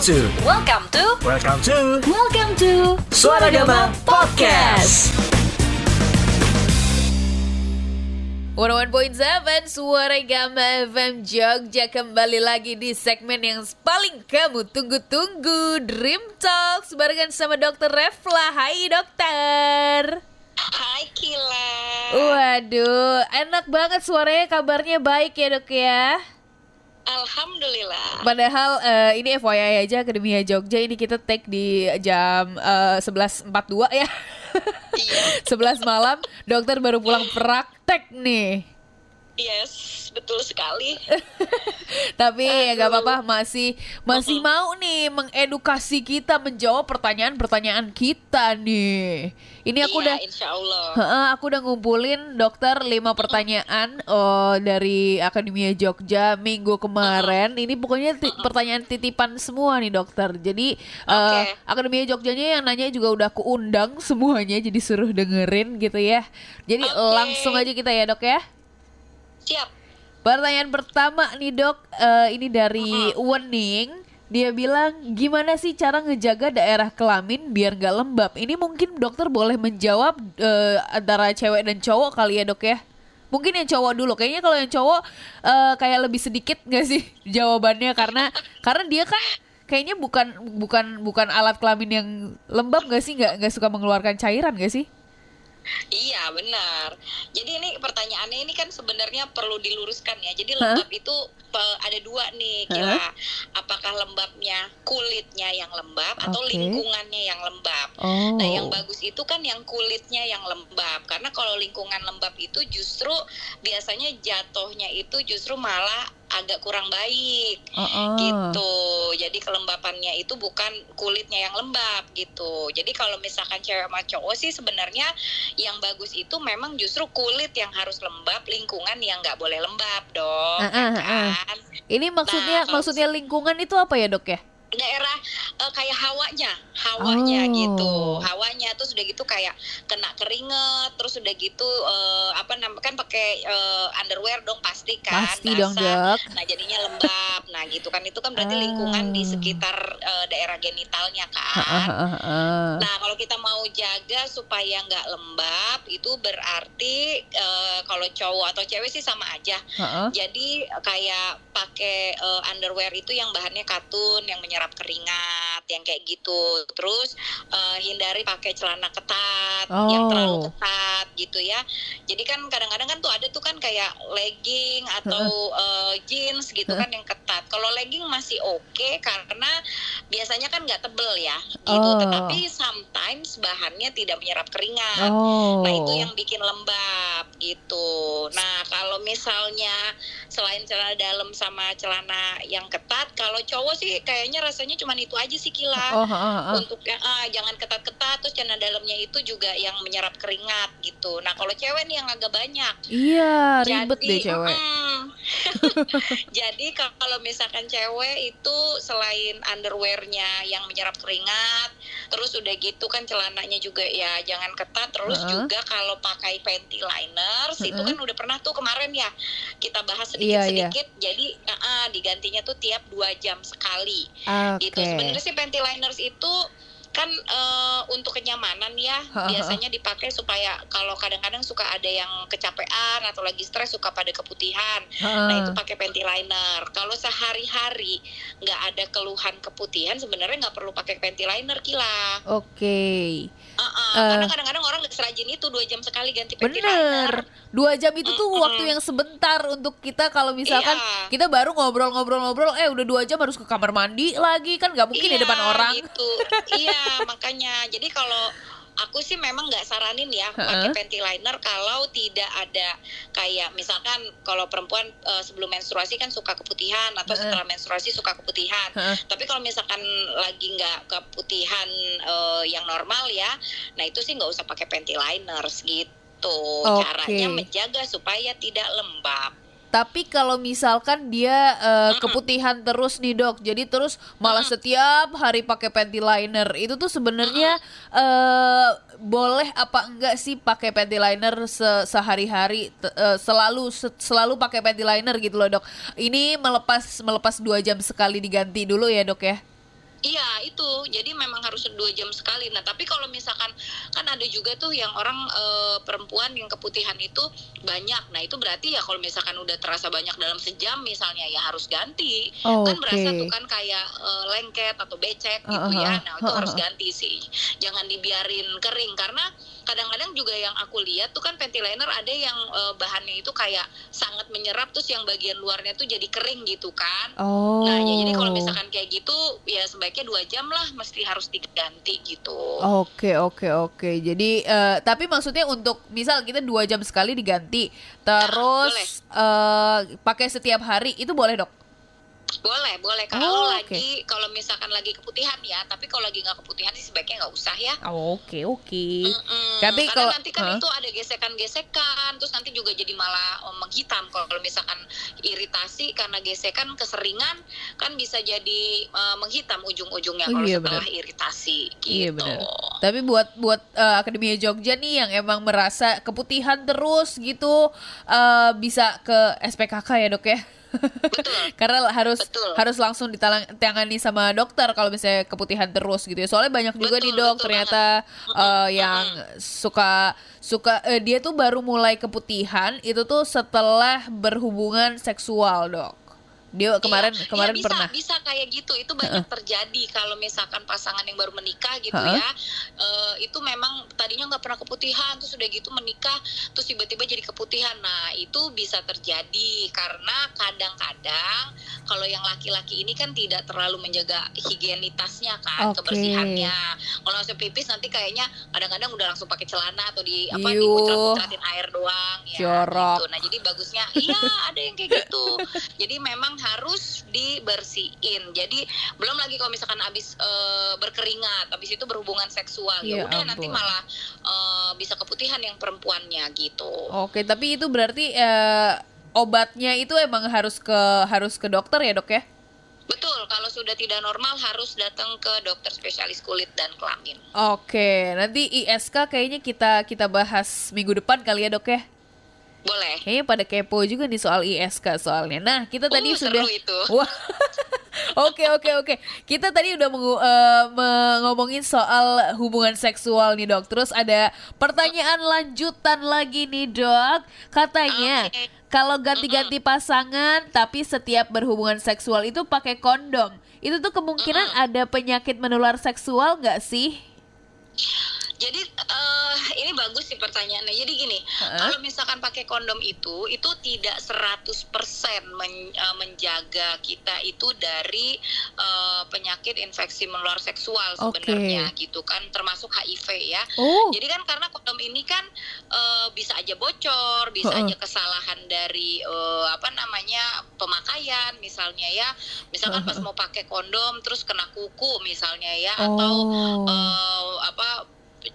to Welcome to Welcome to Welcome to Suara Gama Podcast. 101.7 Suara Gama FM Jogja kembali lagi di segmen yang paling kamu tunggu-tunggu Dream Talks barengan sama Dokter Refla Hai dokter Hai Kila. Waduh enak banget suaranya kabarnya baik ya dok ya Alhamdulillah. Padahal eh, ini FYI aja Akademia Jogja ini kita take di jam eh, 11.42 ya Iya. 11 malam dokter baru pulang praktek nih Yes, betul sekali. Tapi ya gak apa-apa masih masih mau nih mengedukasi kita menjawab pertanyaan-pertanyaan kita nih. Ini aku Iya, udah insya Allah. Aku udah ngumpulin dokter lima pertanyaan oh, dari Akademia Jogja minggu kemarin. Ini pokoknya ti- pertanyaan titipan semua nih dokter. Jadi Oke. Akademia Jogjanya yang nanya juga udah aku undang semuanya, jadi suruh dengerin gitu ya. Jadi Oke. langsung aja kita ya dok ya. Siap. Pertanyaan pertama nih dok, eh, ini dari Wening. Dia bilang gimana sih cara ngejaga daerah kelamin biar nggak lembab? Ini mungkin dokter boleh menjawab eh, antara cewek dan cowok kali ya dok ya? Mungkin yang cowok dulu. Kayaknya kalau yang cowok eh, kayak lebih sedikit nggak sih jawabannya karena karena dia kan kayaknya bukan bukan bukan alat kelamin yang lembab nggak sih? Nggak nggak suka mengeluarkan cairan nggak sih? Iya, benar. Jadi ini pertanyaannya ini kan sebenarnya perlu diluruskan ya. Jadi Hah? lembab itu pe- ada dua nih, Kila. Apakah lembabnya kulitnya yang lembab atau Oke. lingkungannya yang lembab? Oh. Nah, yang bagus itu kan yang kulitnya yang lembab. Karena kalau lingkungan lembab itu justru biasanya jatuhnya itu justru malah agak kurang baik. Oh-oh. gitu jadi kelembapannya itu bukan kulitnya yang lembab gitu jadi kalau misalkan cewek sama cowok sih sebenarnya yang bagus itu memang justru kulit yang harus lembab lingkungan yang nggak boleh lembab dong ah. kan Ini maksudnya Nah, maksudnya lingkungan itu apa ya dok ya? daerah eh, kayak hawanya hawanya Oh. gitu hawanya terus udah gitu kayak kena keringet terus udah gitu eh, apa namanya kan pakai eh, underwear dong pasti kan Pasti dong dok. Nah jadinya lembab. Nah gitu kan itu kan berarti Ah. lingkungan di sekitar eh, daerah genitalnya Ah, kan. ah, ah, ah. Nah kalau kita mau jaga supaya nggak lembab itu berarti eh, kalau cowok atau cewek sih sama aja. Ah, ah. Jadi kayak pakai eh, underwear itu yang bahannya katun yang menyerap keringat yang kayak gitu. Terus eh, hindari pakai celana ketat yang Oh. terlalu ketat gitu ya. Jadi kan kadang-kadang kan tuh ada tuh kan kayak legging atau eh, jeans gitu kan yang ketat. Kalau legging masih oke karena biasanya kan nggak tebel ya gitu. Oh. Tetapi sometimes bahannya tidak menyerap keringat. Oh. Nah itu yang bikin lembab gitu. Nah kalau misalnya selain celana dalam sama celana yang ketat, kalau cowok sih kayaknya rasanya cuma itu aja sih kila. Oh, ah, ah. Untuk yang ah, jangan ketat-ketat, terus celana dalamnya itu juga yang menyerap keringat gitu. Nah kalau cewek nih yang agak banyak. Iya, ribet deh cewek. mm, jadi kalau misalkan cewek itu selain underwearnya yang menyerap keringat, terus udah gitu kan celananya juga ya jangan ketat. Terus Heeh. juga kalau pakai panty liners itu Heeh. kan udah pernah tuh kemarin ya kita bahas sedikit-sedikit. Jadi ah, ah, digantinya tuh tiap dua jam sekali Oke. gitu. Sebenarnya sih panty liners itu kan eh, untuk kenyamanan ya biasanya dipakai supaya kalau kadang-kadang suka ada yang kecapean atau lagi stres suka pada keputihan nah itu pakai panty liner kalau sehari-hari nggak ada keluhan keputihan sebenarnya nggak perlu pakai panty liner kila Oke. Uh-uh, Eh. karena kadang-kadang orang serajin itu dua jam sekali ganti panty liner Bener. Dua jam itu tuh waktu yang sebentar untuk kita kalau misalkan Iya. kita baru ngobrol-ngobrol-ngobrol, eh udah dua jam harus ke kamar mandi lagi kan nggak mungkin di Iya, depan orang. gitu iya makanya jadi kalau aku sih memang nggak saranin ya pakai panty liner kalau tidak ada kayak misalkan kalau perempuan eh, sebelum menstruasi kan suka keputihan atau Heeh. setelah menstruasi suka keputihan Heeh. tapi kalau misalkan lagi nggak keputihan eh, yang normal ya nah itu sih nggak usah pakai panty liners gitu Oke. caranya menjaga supaya tidak lembab Tapi kalau misalkan dia eh, keputihan terus nih dok, jadi terus malah setiap hari pakai panty liner, itu tuh sebenarnya eh boleh apa enggak sih pakai panty liner se- sehari-hari? Eh, selalu se- selalu pakai panty liner gitu loh dok. Ini melepas melepas dua jam sekali diganti dulu ya dok ya. Iya itu, jadi memang harus dua jam sekali. Nah tapi kalau misalkan kan ada juga tuh yang orang eh, perempuan yang keputihan itu banyak. Nah itu berarti ya kalau misalkan udah terasa banyak dalam sejam misalnya ya harus ganti. Kan berasa Oke. tuh kan kayak eh, lengket atau becek gitu Uh-uh, ya. Nah itu uh-uh. harus ganti sih. Jangan dibiarin kering karena kadang-kadang juga yang aku lihat tuh kan panty liner ada yang eh, bahannya itu kayak sangat menyerap terus yang bagian luarnya tuh jadi kering gitu kan. Oh. Nah, ya jadi kalau misalkan kayak gitu, ya sebaiknya dua jam lah, mesti harus diganti gitu. Oke oke oke. Jadi eh, tapi maksudnya untuk misal kita dua jam sekali diganti, terus eh, pakai setiap hari itu boleh dok? Boleh, boleh. Oh, Kalau oke. lagi, kalau misalkan lagi keputihan ya, tapi kalau lagi nggak keputihan sih sebaiknya nggak usah ya. Oke oke. Mm-mm. Tapi Karena kalau- nanti kan Hah? itu ada gesekan-gesekan, terus nanti juga jadi malah oh, menghitam. Kalau misalkan iritasi karena gesekan keseringan, kan bisa jadi eh, menghitam ujung-ujungnya Oh, kalau iya, setelah iritasi. Gitu. Iya benar. Tapi buat buat eh, Akademia Jogja nih yang emang merasa keputihan terus gitu eh, bisa ke SPKK ya dok ya. Betul. Karena harus Betul. harus langsung ditangani sama dokter kalau misalnya keputihan terus gitu ya. Soalnya banyak juga nih Betul, dok betul ternyata eh, yang suka suka eh, dia tuh baru mulai keputihan itu tuh setelah berhubungan seksual dok. Dia kemarin Iya, kemarin iya, bisa, pernah. bisa kayak gitu itu banyak terjadi kalau misalkan pasangan yang baru menikah gitu Heeh. ya eh, itu memang tadinya nggak pernah keputihan terus udah gitu menikah terus tiba-tiba jadi keputihan nah itu bisa terjadi karena kadang-kadang kalau yang laki-laki ini kan tidak terlalu menjaga higienitasnya kan Oke. kebersihannya kalau langsung pipis nanti kayaknya kadang-kadang udah langsung pakai celana atau di apa dimuncrat-muntratin air doang ya Jorok. gitu. nah jadi bagusnya iya ada yang kayak gitu jadi memang harus dibersihin. Jadi belum lagi kalau misalkan habis eh, berkeringat, habis itu berhubungan seksual, Ya ya udah nanti malah eh, bisa keputihan yang perempuannya gitu. Oke, tapi itu berarti eh, obatnya itu emang harus ke harus ke dokter ya dok ya? Betul, kalau sudah tidak normal harus datang ke dokter spesialis kulit dan kelamin. Oke, nanti ISK kayaknya kita kita bahas minggu depan kali ya dok ya? Boleh. Kayaknya pada kepo juga nih soal ISK soalnya. Nah kita tadi Uh, sudah. seru itu. Wah. Oke oke oke. Kita tadi udah mengu- eh, me- ngomongin soal hubungan seksual nih dok. Terus ada pertanyaan lanjutan lagi nih dok. Katanya Oke. kalau ganti-ganti pasangan tapi setiap berhubungan seksual itu pakai kondom. Itu tuh kemungkinan ada penyakit menular seksual nggak sih? Jadi eh, ini bagus sih pertanyaannya. Jadi gini, Heeh. kalau misalkan pakai kondom itu itu tidak 100% men- eh, menjaga kita itu dari eh, penyakit infeksi menular seksual sebenarnya gitu kan termasuk HIV ya. Oh. Jadi kan karena kondom ini kan eh, bisa aja bocor, bisa Heeh. aja kesalahan dari eh, apa namanya pemakaian misalnya ya. Misalkan pas mau pakai kondom terus kena kuku misalnya ya atau Oh. eh, apa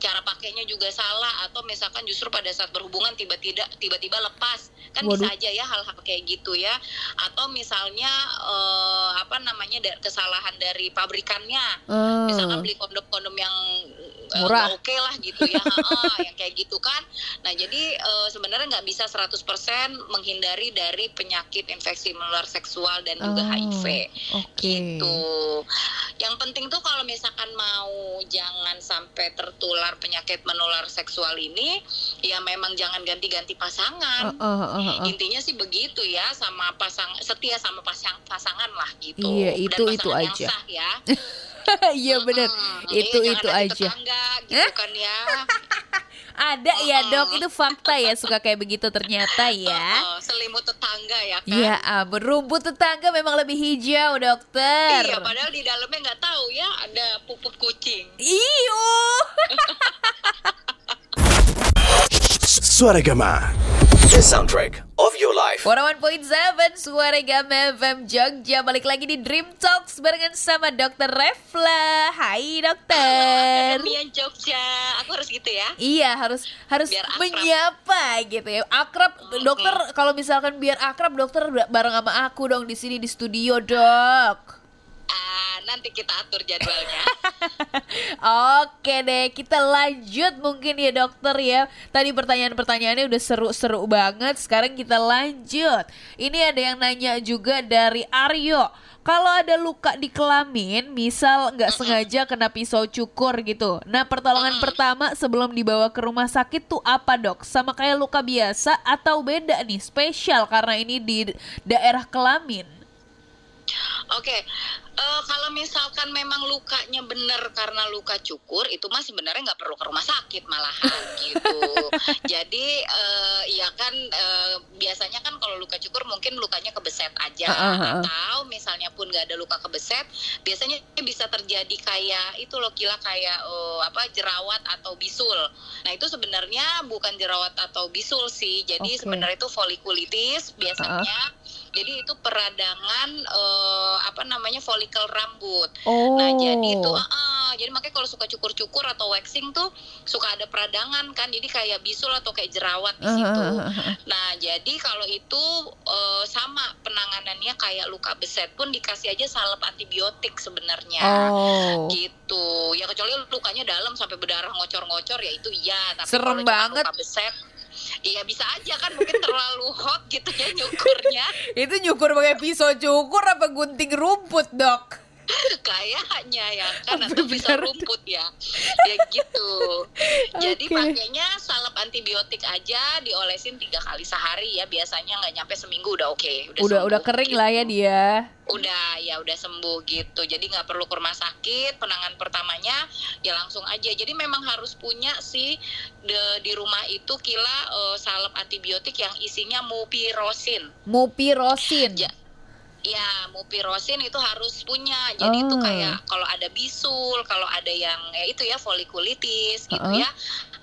cara pakainya juga salah atau misalkan justru pada saat berhubungan tiba-tiba tiba-tiba lepas kan bisa Waduh. aja ya hal-hal kayak gitu ya atau misalnya eh, apa namanya da- kesalahan dari pabrikannya Ah. misalkan beli kondom-kondom yang Murah. nggak oke lah gitu ya Ha-ha, yang kayak gitu kan nah jadi eh, sebenarnya nggak bisa 100% menghindari dari penyakit infeksi menular seksual dan juga Oh, HIV Oke. gitu. Yang penting tuh kalau misalkan mau jangan sampai tertular penyakit menular seksual ini, ya memang jangan ganti-ganti pasangan. Uh, uh, uh, uh. Intinya sih begitu ya, sama pasang setia sama pasang pasangan lah gitu. Iya, Dan itu- itu pasangan yang aja. sah ya. Iya bener. Mm, Itu itu aja. Tetangga gitu kan ya. Ada ya dok, itu fakta ya suka kayak begitu ternyata ya. Oh, selimut tetangga ya kan. Ya ampun, rumput tetangga memang lebih hijau dokter. Iya, padahal di dalamnya nggak tahu ya ada pupuk kucing. Iyo. Suara Gama. The soundtrack of your life. 101.7 Suara Gama FM Jogja Balik lagi di Dream Talks barengan sama Dokter Refla Hai dokter Akademian Jogja, aku harus gitu ya. Iya harus harus Biar akrab. menyapa gitu ya akrab dokter kalau misalkan biar akrab dokter bareng sama aku dong di sini di studio dok Ah, nanti kita atur jadwalnya. Oke deh, kita lanjut mungkin ya dokter ya. Tadi pertanyaan-pertanyaannya udah seru-seru banget. Sekarang kita lanjut. Ini ada yang nanya juga dari Aryo. Kalau ada luka di kelamin, misal nggak sengaja kena pisau cukur gitu. Nah, pertolongan pertama sebelum dibawa ke rumah sakit tuh apa dok? Sama kayak luka biasa atau beda nih? Spesial karena ini di daerah kelamin. Oke, eh, kalau misalkan memang lukanya benar karena luka cukur, itu mah sebenarnya nggak perlu ke rumah sakit malahan gitu. Jadi eh, ya kan eh, biasanya kan kalau luka cukur mungkin lukanya kebeset aja, ah, ah. atau misalnya pun nggak ada luka kebeset, biasanya bisa terjadi kayak itu loh kila kayak eh, apa jerawat atau bisul. Nah itu sebenarnya bukan jerawat atau bisul sih, jadi Oke. sebenarnya itu folikulitis biasanya. Jadi itu peradangan eh, apa namanya folikel rambut. Oh. Nah jadi itu, ah, ah. jadi makanya kalau suka cukur-cukur atau waxing tuh suka ada peradangan kan, jadi kayak bisul atau kayak jerawat di situ. Nah jadi kalau itu eh, sama penanganannya kayak luka beset pun dikasih aja salep antibiotik sebenarnya. Oh. Gitu. Ya kecuali lukanya dalam sampai berdarah ngocor-ngocor ya itu iya. Tapi Serem banget. Luka beset, Iya bisa aja kan mungkin terlalu hot gitu ya nyukurnya. Itu nyukur pakai pisau cukur apa gunting rumput, Dok? kayaknya ya kan atau bisa rumput ya ya gitu jadi Oke. pakainya salep antibiotik aja diolesin tiga kali sehari ya biasanya nggak nyampe seminggu udah oke udah Udah sembuh udah kering gitu. lah ya dia. udah ya udah sembuh gitu jadi nggak perlu ke rumah sakit penanganan pertamanya ya langsung aja jadi memang harus punya sih de- di rumah itu kila eh, salep antibiotik yang isinya mupirosin Mupirosin. Ja- Ya, mupirosin itu harus punya. Jadi itu Oh. kayak kalau ada bisul, kalau ada yang ya itu ya folikulitis gitu Heeh. ya.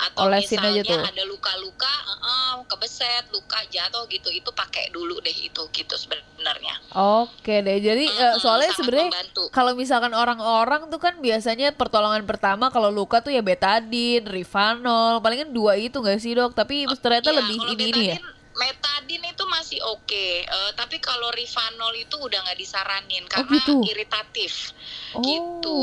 Atau Olesin aja misalnya tuh. ada luka-luka, heeh, kebeset, luka jatuh gitu, itu pakai dulu deh itu gitu sebenarnya. Oke deh. Jadi eh, Mm-mm, soalnya sebenarnya kalau misalkan orang-orang tuh kan biasanya pertolongan pertama kalau luka tuh ya betadin, rifanol, palingan dua itu nggak sih dok? Tapi ternyata Ya, lebih ini ini ya. Metadin itu masih oke, eh, tapi kalau rifanol itu udah nggak disaranin karena gitu? iritatif. Oh. gitu.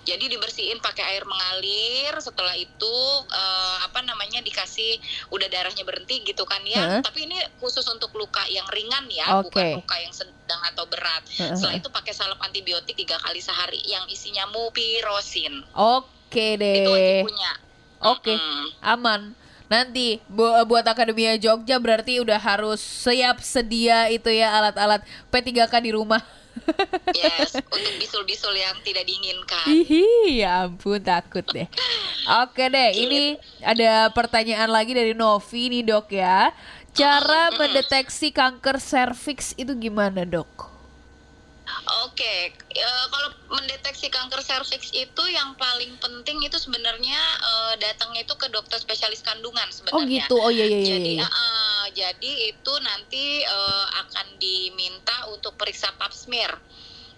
Jadi dibersihin pakai air mengalir. Setelah itu eh, apa namanya dikasih udah darahnya berhenti gitu kan ya. Heeh. Tapi ini khusus untuk luka yang ringan ya, Oke. bukan luka yang sedang atau berat. Heeh. Setelah itu pakai salep antibiotik tiga kali sehari yang isinya mupirosin. Oke Itu wajib deh. punya. Oke. Mm-mm. Aman. Nanti bu- buat Akademia Jogja berarti udah harus siap sedia itu ya alat-alat P3K di rumah. Yes, untuk bisul-bisul yang tidak diinginkan. Hihi, ya ampun takut deh. Oke deh, ini ada pertanyaan lagi dari Novi nih dok ya. Cara mendeteksi kanker serviks itu gimana dok? Oke, eh, kalau mendeteksi kanker serviks itu yang paling penting itu sebenarnya eh, datangnya itu ke dokter spesialis kandungan sebenarnya. Oh gitu, oh iya iya iya. Jadi, ah, jadi itu nanti eh, akan diminta untuk periksa pap smear.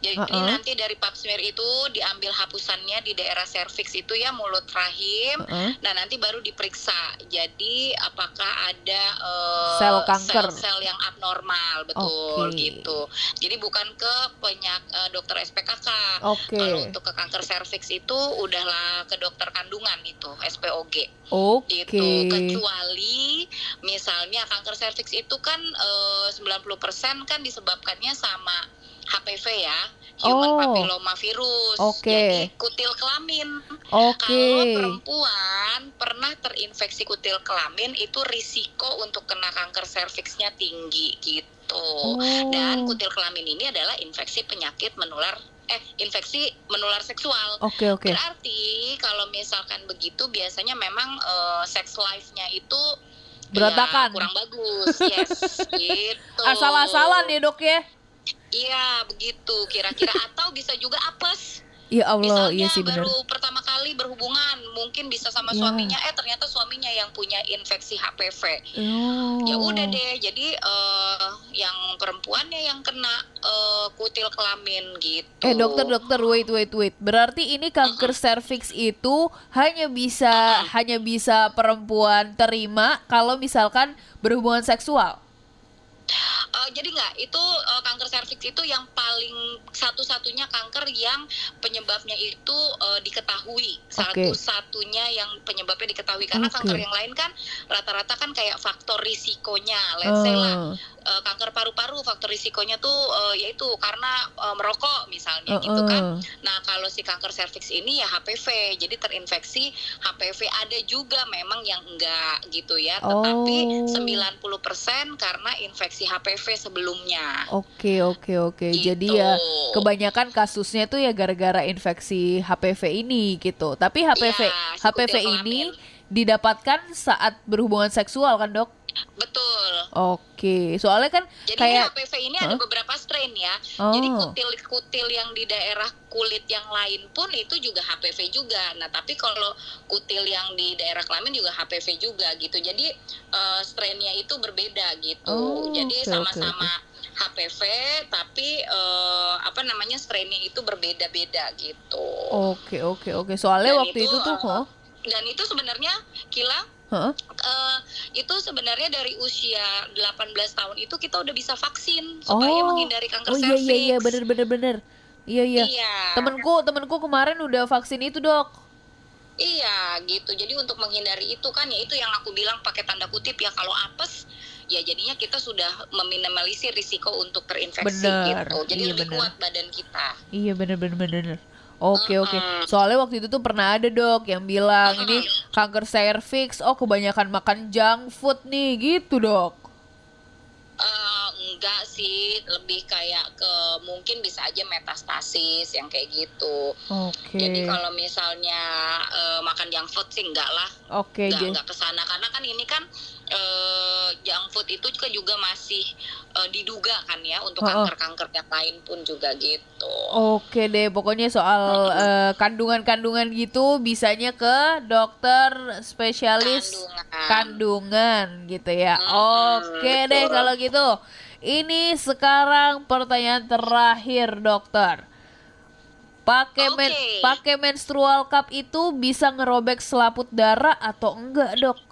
Jadi Uh-uh. nanti dari pap smear itu diambil hapusannya di daerah serviks itu ya mulut rahim. Heeh. Nah nanti baru diperiksa. Jadi apakah ada eh, Sel kanker. sel-sel yang abnormal betul Oke. gitu. Jadi bukan ke penyak eh, dokter SPKK. Oke. Kalau untuk ke kanker serviks itu udahlah ke dokter kandungan itu SPOG Oke. gitu kecuali misalnya kanker serviks itu kan eh, 90% kan disebabkannya sama HPV ya human Oh. papilloma virus Oke. jadi kutil kelamin Oke. kalau perempuan pernah terinfeksi kutil kelamin itu risiko untuk kena kanker serviksnya tinggi gitu Oh. dan kutil kelamin ini adalah infeksi penyakit menular eh infeksi menular seksual Oke oke. Berarti kalau misalkan begitu biasanya memang eh, sex life-nya itu Berantakan. ya, kurang bagus. Yes, gitu. Asal-asalan ya dok ya? Iya, begitu kira-kira atau bisa juga apes. Ya Allah, Misalnya iya sih benar. baru pertama kali berhubungan, mungkin bisa sama Ya. suaminya eh ternyata suaminya yang punya infeksi HPV. Oh. Ya udah deh, jadi eh, yang perempuannya yang kena eh, kutil kelamin gitu. Eh dokter dokter wait wait wait. Berarti ini kanker serviks itu hanya bisa hanya bisa perempuan terima kalau misalkan berhubungan seksual. Eh, jadi nggak itu eh, kanker serviks itu yang paling satu-satunya kanker yang penyebabnya itu eh, diketahui satu-satunya yang penyebabnya diketahui karena Oke. kanker yang lain kan rata-rata kan kayak faktor risikonya let's say lah Ah, eh, kanker paru-paru faktor risikonya tuh eh, yaitu karena eh, merokok misalnya ah, gitu kan ah. Nah, kalau si kanker serviks ini ya HPV. Jadi terinfeksi HPV ada juga memang yang enggak gitu ya. Tetapi Oh. 90% karena infeksi HPV sebelumnya. Oke oke oke. Jadi Gitu. ya kebanyakan kasusnya tuh ya gara-gara infeksi HPV ini gitu. Tapi HPV si HPV ini didapatkan saat berhubungan seksual kan dok? Betul. Oke. Soalnya kan Jadi kayak HPV ini ada Hah? beberapa strain ya. Jadi Oh. kutil-kutil yang di daerah kulit yang lain pun itu juga HPV juga. Nah, tapi kalau kutil yang di daerah kelamin juga HPV juga gitu. Jadi eh, strainnya itu berbeda gitu. Oh, Jadi sama-sama HPV tapi eh, apa namanya strainnya itu berbeda-beda gitu. Oke oke oke. Soalnya Dan waktu itu, itu, tuh, oh, Dan itu sebenarnya Kila Hah? eh, itu sebenarnya dari usia 18 tahun itu kita udah bisa vaksin supaya Oh. menghindari kanker Oh iya iya iya bener bener bener. Iya iya. Iya. Temenku temenku kemarin udah vaksin itu dok. Iya, gitu. Jadi untuk menghindari itu kan ya itu yang aku bilang pakai tanda kutip ya kalau apes ya jadinya kita sudah meminimalisir risiko untuk terinfeksi Benar, gitu. Jadi iya lebih benar. kuat badan kita. Iya bener bener bener. Oke oke. Soalnya waktu itu tuh pernah ada dok yang bilang ini kanker cervix. Oh kebanyakan makan junk food nih gitu dok. Enggak sih, lebih kayak ke mungkin bisa aja metastasis yang kayak gitu. Oke. Jadi kalau misalnya eh, makan junk food sih enggak lah, Oke enggak jadi. enggak ke sana karena kan ini kan eh, junk food itu juga juga masih eh, diduga kan ya untuk kanker-kanker yang lain pun juga gitu. Oke deh, pokoknya soal kandungan-kandungan gitu bisanya ke dokter spesialis Kandungan. kandungan gitu ya. Mm-mm, Oke deh betul. kalau gitu. Ini sekarang pertanyaan terakhir dokter. Pakai men Oke. pakai menstrual cup itu bisa ngerobek selaput darah atau enggak, Dok?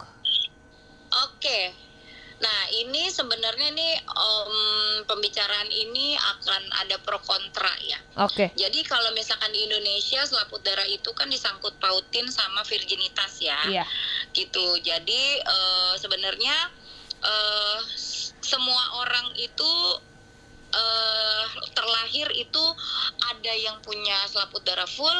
Oke. Nah, ini sebenarnya nih em, pembicaraan ini akan ada pro kontra ya. Oke. Jadi kalau misalkan di Indonesia selaput darah itu kan disangkut pautin sama virginitas ya. Iya. Gitu. Jadi eh, sebenarnya s- semua orang itu eh, terlahir itu ada yang punya selaput darah full,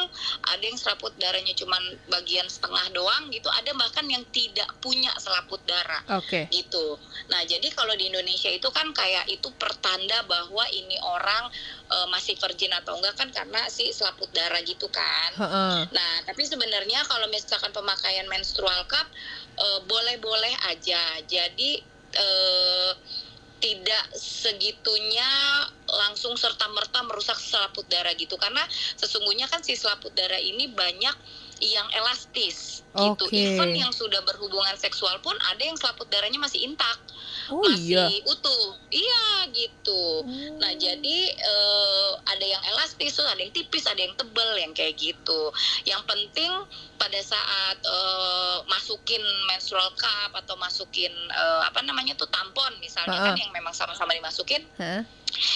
ada yang selaput darahnya cuman bagian setengah doang gitu, ada bahkan yang tidak punya selaput darah Oke. gitu. Nah, jadi kalau di Indonesia itu kan kayak itu pertanda bahwa ini orang eh, masih virgin atau enggak kan karena si selaput darah gitu kan. Heeh. Nah, tapi sebenarnya kalau misalkan pemakaian menstrual cup eh, boleh-boleh aja. Jadi eh, tidak segitunya langsung serta merta merusak selaput darah gitu karena sesungguhnya kan si selaput darah ini banyak yang elastis gitu. Oke. Even yang sudah berhubungan seksual pun ada yang selaput darahnya masih intak, Oh masih iya. utuh. Iya gitu. Nah jadi eh, ada yang elastis, terus ada yang tipis, ada yang tebel, yang kayak gitu. Yang penting pada saat eh, masukin menstrual cup atau masukin eh, apa namanya tuh tampon misalnya kan Ha-ha. yang memang sama-sama dimasukin Hah?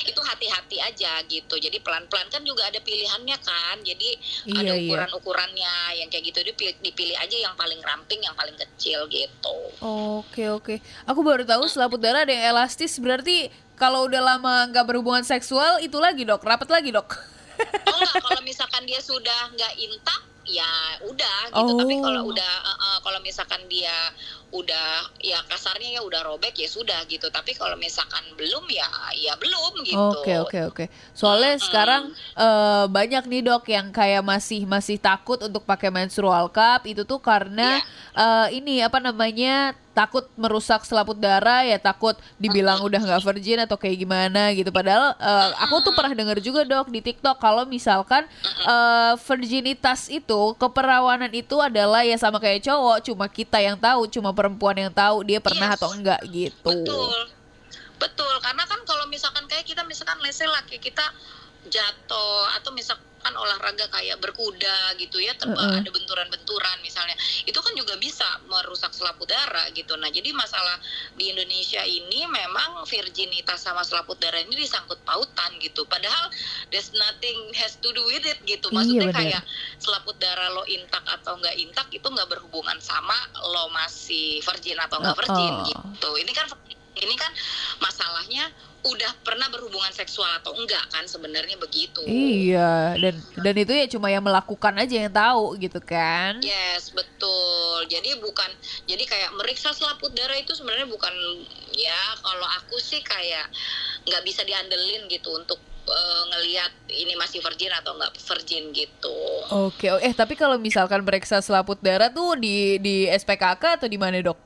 itu hati-hati aja gitu. Jadi pelan-pelan kan juga ada pilihannya kan. Jadi ada Iya iya. ukuran-ukurannya yang kayak gitu dipilih, dipilih aja yang paling ramping, yang paling kecil gitu. Oke oke. Aku baru tahu selaput darah ada yang elastis. Berarti kalau udah lama nggak berhubungan seksual itu lagi dok, rapat lagi dok. Oh enggak, kalau misalkan dia sudah nggak intak, ya udah gitu. Tapi Oh. kalau udah, eh, eh, kalau misalkan dia udah, ya kasarnya ya udah robek ya sudah gitu. Tapi kalau misalkan belum ya, ya belum gitu. Oke oke oke. Soalnya sekarang eh, banyak nih dok yang kayak masih masih takut untuk pakai menstrual cup itu tuh karena Iya. eh, ini apa namanya takut merusak selaput darah ya takut dibilang udah nggak virgin atau kayak gimana gitu. Padahal eh, aku tuh pernah dengar juga dok di TikTok kalau misalkan eh, virginitas itu keperawanan itu adalah ya sama kayak cowok cuma kita yang tahu cuma perempuan yang tahu dia pernah Yes. atau enggak gitu. Betul. Betul, karena kan kalau misalkan kayak kita misalkan lah kayak kita jatuh atau misal misalkan olahraga kayak berkuda gitu ya, terba Heeh. ada benturan-benturan misalnya, itu kan juga bisa merusak selaput darah gitu. Nah, jadi masalah di Indonesia ini memang virginitas sama selaput darah ini disangkut pautan gitu. Padahal there's nothing has to do with it gitu. Iya, Maksudnya benar. kayak selaput darah lo intak atau nggak intak itu nggak berhubungan sama lo masih virgin atau nggak virgin Oh. gitu. Ini kan ini kan masalahnya udah pernah berhubungan seksual atau enggak kan sebenarnya begitu. Iya, dan dan itu ya cuma yang melakukan aja yang tahu gitu kan. Yes, betul. Jadi bukan jadi kayak meriksa selaput darah itu sebenarnya bukan ya kalau aku sih kayak nggak bisa diandelin gitu untuk eh, ngelihat ini masih virgin atau nggak virgin gitu. Oke, oh, eh tapi kalau misalkan periksa selaput darah tuh di di SPKK atau di mana dok?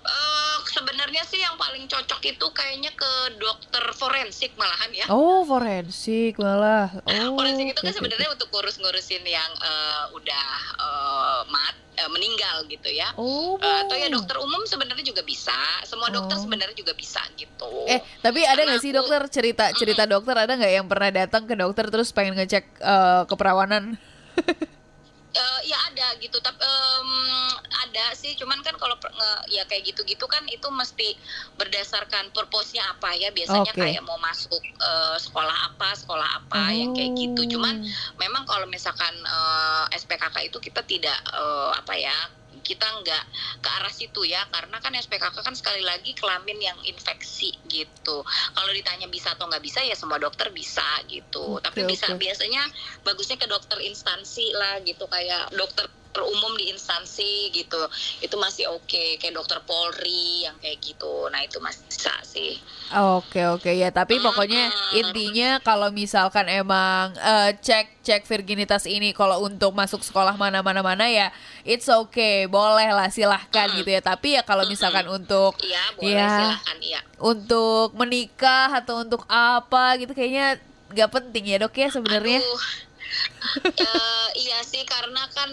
Eh, sebenarnya sih yang paling cocok itu kayaknya ke dokter forensik malahan ya. Oh forensik malah. Oh, forensik itu kan oke, sebenarnya untuk ngurus-ngurusin yang eh, udah eh, mat eh, meninggal gitu ya. Oh. Eh, atau ya dokter umum sebenarnya juga bisa. Semua dokter Oh. sebenarnya juga bisa gitu. Eh tapi ada nggak sih dokter cerita cerita dokter ada nggak yang pernah datang ke dokter terus pengen ngecek eh, keperawanan? Eh, ya ada gitu tapi em, ada sih cuman kan kalau ya kayak gitu-gitu kan itu mesti berdasarkan purpose-nya apa ya biasanya Oke. kayak mau masuk eh, sekolah apa sekolah apa yang kayak gitu cuman Oh. memang kalau misalkan eh, SPKK itu kita tidak eh, apa ya kita nggak ke arah situ ya karena kan SPKK kan sekali lagi kelamin yang infeksi gitu kalau ditanya bisa atau nggak bisa ya semua dokter bisa gitu Oke, tapi bisa oke. biasanya bagusnya ke dokter instansi lah gitu kayak dokter umum di instansi gitu. Itu masih oke kayak dokter Polri yang kayak gitu. Nah itu masih bisa sih. Oke oke. Ya tapi pokoknya Mm-mm. intinya kalau misalkan emang eh, cek cek virginitas ini kalau untuk masuk sekolah mana mana mana ya it's okay boleh lah silahkan gitu ya. Tapi ya kalau misalkan untuk iya boleh Ya. silakan iya. untuk menikah atau untuk apa gitu kayaknya nggak penting ya dok ya sebenarnya. Eh, iya sih karena kan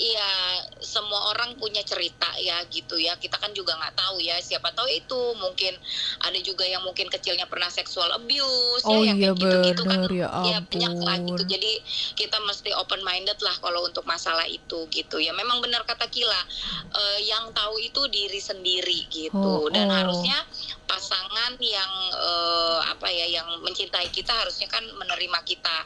Iya, semua orang punya cerita ya gitu ya. Kita kan juga nggak tahu ya. Siapa tahu itu mungkin ada juga yang mungkin kecilnya pernah seksual abuse Oh ya, yang iya, kayak gitu-gitu kan. bener, ya banyak lah gitu. ampun. Jadi kita mesti open minded lah kalau untuk masalah itu gitu ya. Memang benar kata Kila, eh, yang tahu itu diri sendiri Oh, gitu. Dan oh. harusnya pasangan yang eh, apa ya, yang mencintai kita harusnya kan menerima kita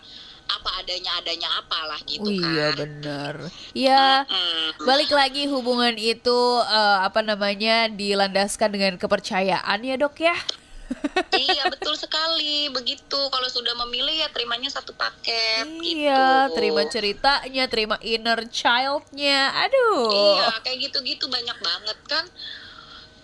apa adanya adanya apalah gitu Oh, iya kan. benar ya Mm. balik lagi hubungan itu eh, apa namanya dilandaskan dengan kepercayaan ya dok ya? Iya betul sekali. Begitu. Kalau sudah memilih ya terimanya satu paket iya gitu. terima ceritanya terima inner childnya. Aduh. Iya kayak gitu-gitu banyak banget kan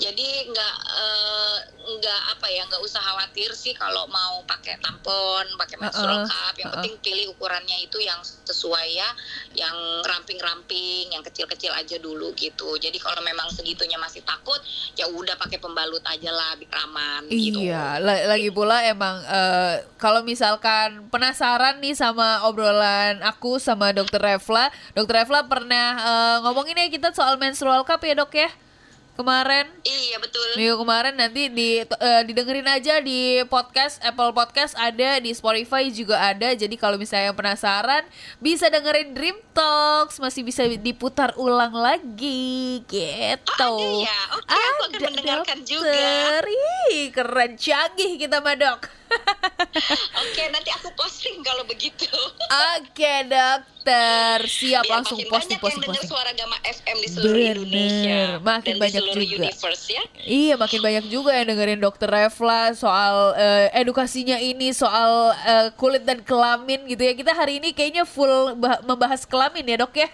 jadi nggak eh, nggak apa ya nggak usah khawatir sih kalau mau pakai tampon pakai menstrual Uh-uh, cup. Yang uh-uh. penting pilih ukurannya itu yang sesuai ya yang ramping-ramping yang kecil-kecil aja dulu gitu. Jadi kalau memang segitunya masih takut ya udah pakai pembalut aja lah biar aman gitu. Iya, la- lagi pula emang eh, kalau misalkan penasaran nih sama obrolan aku sama Dokter Refla, Dokter Refla pernah eh, ngomongin ya kita soal menstrual cup ya dok ya kemarin. iya betul Minggu kemarin nanti di eh, didengerin aja di podcast Apple Podcast ada di Spotify juga ada. Jadi kalau misalnya yang penasaran bisa dengerin Dream Talks masih bisa diputar ulang lagi gitu. Oh, ada ya? Oke, aku akan mendengarkan juga. Ih, keren canggih kita mah Oke, nanti aku posting kalau begitu. Oke dokter, siap Biar langsung posting banyak posting yang posting. suara Gama FM di seluruh Bener, Indonesia makin dan banyak di seluruh juga. universe ya. Iya makin banyak juga yang dengerin dokter Refla soal eh, edukasinya ini soal eh, kulit dan kelamin gitu ya kita hari ini kayaknya full bah- membahas kelamin ya dok ya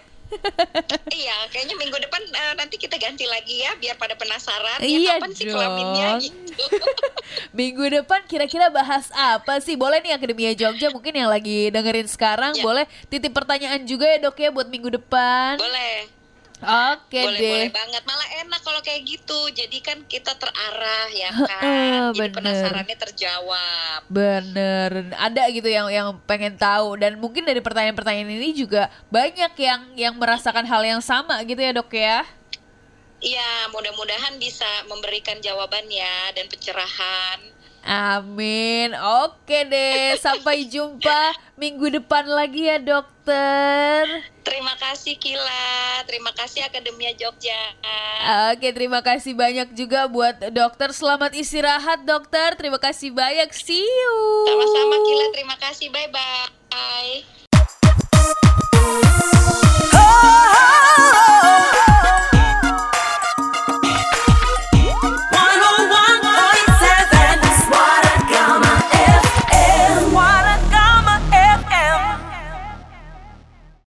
iya, kayaknya minggu depan eh, nanti kita ganti lagi ya biar pada penasaran Iya ya kapan sih kelaminnya gitu. minggu depan kira-kira bahas apa sih boleh nih Akademia Jogja mungkin yang lagi dengerin sekarang Ya. boleh titip pertanyaan juga ya dok ya buat minggu depan boleh. Oke boleh deh. boleh banget. Malah enak kalau kayak gitu. Jadi kan kita terarah ya kan? Bener. jadi penasarannya terjawab. Bener, ada gitu yang yang pengen tahu. Dan mungkin dari pertanyaan-pertanyaan ini juga banyak yang yang merasakan hal yang sama gitu ya dok ya. Iya mudah-mudahan bisa memberikan jawaban ya dan pencerahan Amin. Oke deh, sampai jumpa minggu depan lagi ya dokter. Terima kasih Kila, terima kasih Akademia Jogja. Oke, terima kasih banyak juga buat dokter. Selamat istirahat dokter. Terima kasih banyak. See you. Sama-sama Kila, terima kasih. Bye-bye.